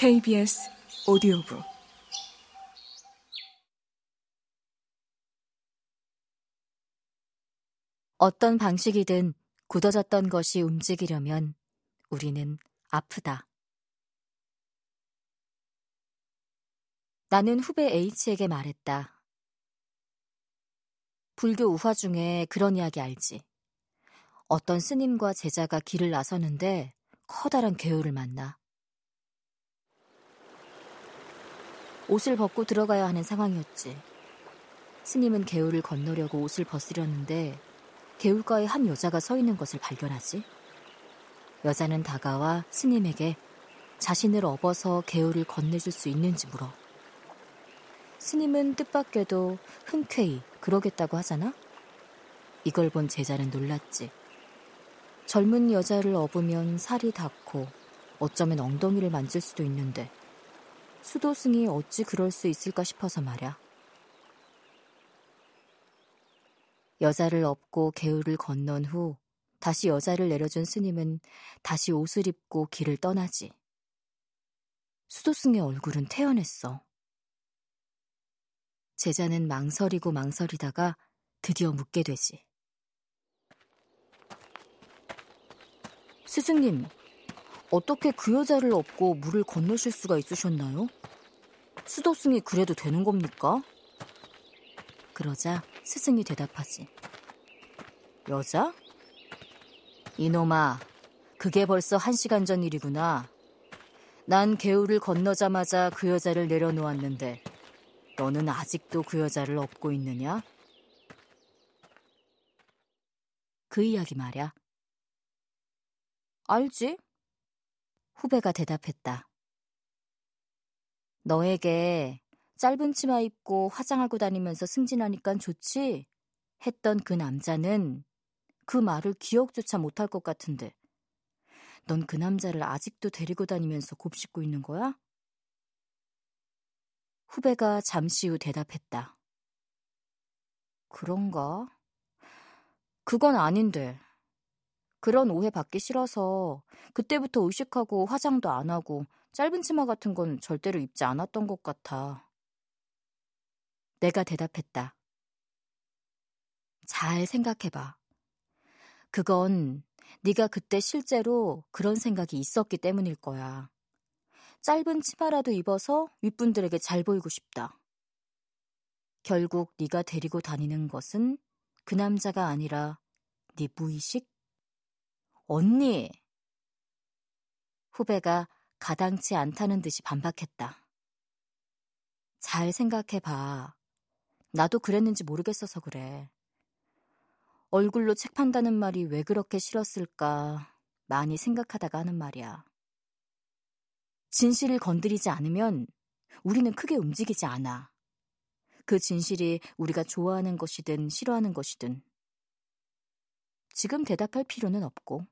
KBS 오디오북 어떤 방식이든 굳어졌던 것이 움직이려면 우리는 아프다. 나는 후배 H에게 말했다. 불교 우화 중에 그런 이야기 알지? 어떤 스님과 제자가 길을 나서는데 커다란 개울을 만나. 옷을 벗고 들어가야 하는 상황이었지. 스님은 개울을 건너려고 옷을 벗으려는데 개울가에 한 여자가 서 있는 것을 발견하지. 여자는 다가와 스님에게 자신을 업어서 개울을 건네줄 수 있는지 물어. 스님은 뜻밖에도 흔쾌히 그러겠다고 하잖아? 이걸 본 제자는 놀랐지. 젊은 여자를 업으면 살이 닿고 어쩌면 엉덩이를 만질 수도 있는데 수도승이 어찌 그럴 수 있을까 싶어서 말야. 여자를 업고 개울을 건넌 후 다시 여자를 내려준 스님은 다시 옷을 입고 길을 떠나지. 수도승의 얼굴은 태연했어. 제자는 망설이고 망설이다가 드디어 묻게 되지. 스승님, 어떻게 그 여자를 업고 물을 건너실 수가 있으셨나요? 수도승이 그래도 되는 겁니까? 그러자 스승이 대답하지. 여자? 이놈아, 그게 벌써 한 시간 전 일이구나. 난 개울을 건너자마자 그 여자를 내려놓았는데 너는 아직도 그 여자를 업고 있느냐? 그 이야기 말야. 알지? 후배가 대답했다. 너에게 짧은 치마 입고 화장하고 다니면서 승진하니깐 좋지? 했던 그 남자는 그 말을 기억조차 못할 것 같은데. 넌 그 남자를 아직도 데리고 다니면서 곱씹고 있는 거야? 후배가 잠시 후 대답했다. 그런가? 그건 아닌데. 그런 오해 받기 싫어서 그때부터 의식하고 화장도 안 하고 짧은 치마 같은 건 절대로 입지 않았던 것 같아. 내가 대답했다. 잘 생각해봐. 그건 네가 그때 실제로 그런 생각이 있었기 때문일 거야. 짧은 치마라도 입어서 윗분들에게 잘 보이고 싶다. 결국 네가 데리고 다니는 것은 그 남자가 아니라 네 무의식? 언니! 후배가 가당치 않다는 듯이 반박했다. 잘 생각해봐. 나도 그랬는지 모르겠어서 그래. 얼굴로 책 판다는 말이 왜 그렇게 싫었을까 많이 생각하다가 하는 말이야. 진실을 건드리지 않으면 우리는 크게 움직이지 않아. 그 진실이 우리가 좋아하는 것이든 싫어하는 것이든. 지금 대답할 필요는 없고.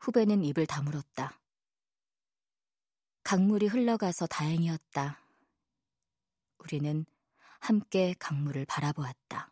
후배는 입을 다물었다. 강물이 흘러가서 다행이었다. 우리는 함께 강물을 바라보았다.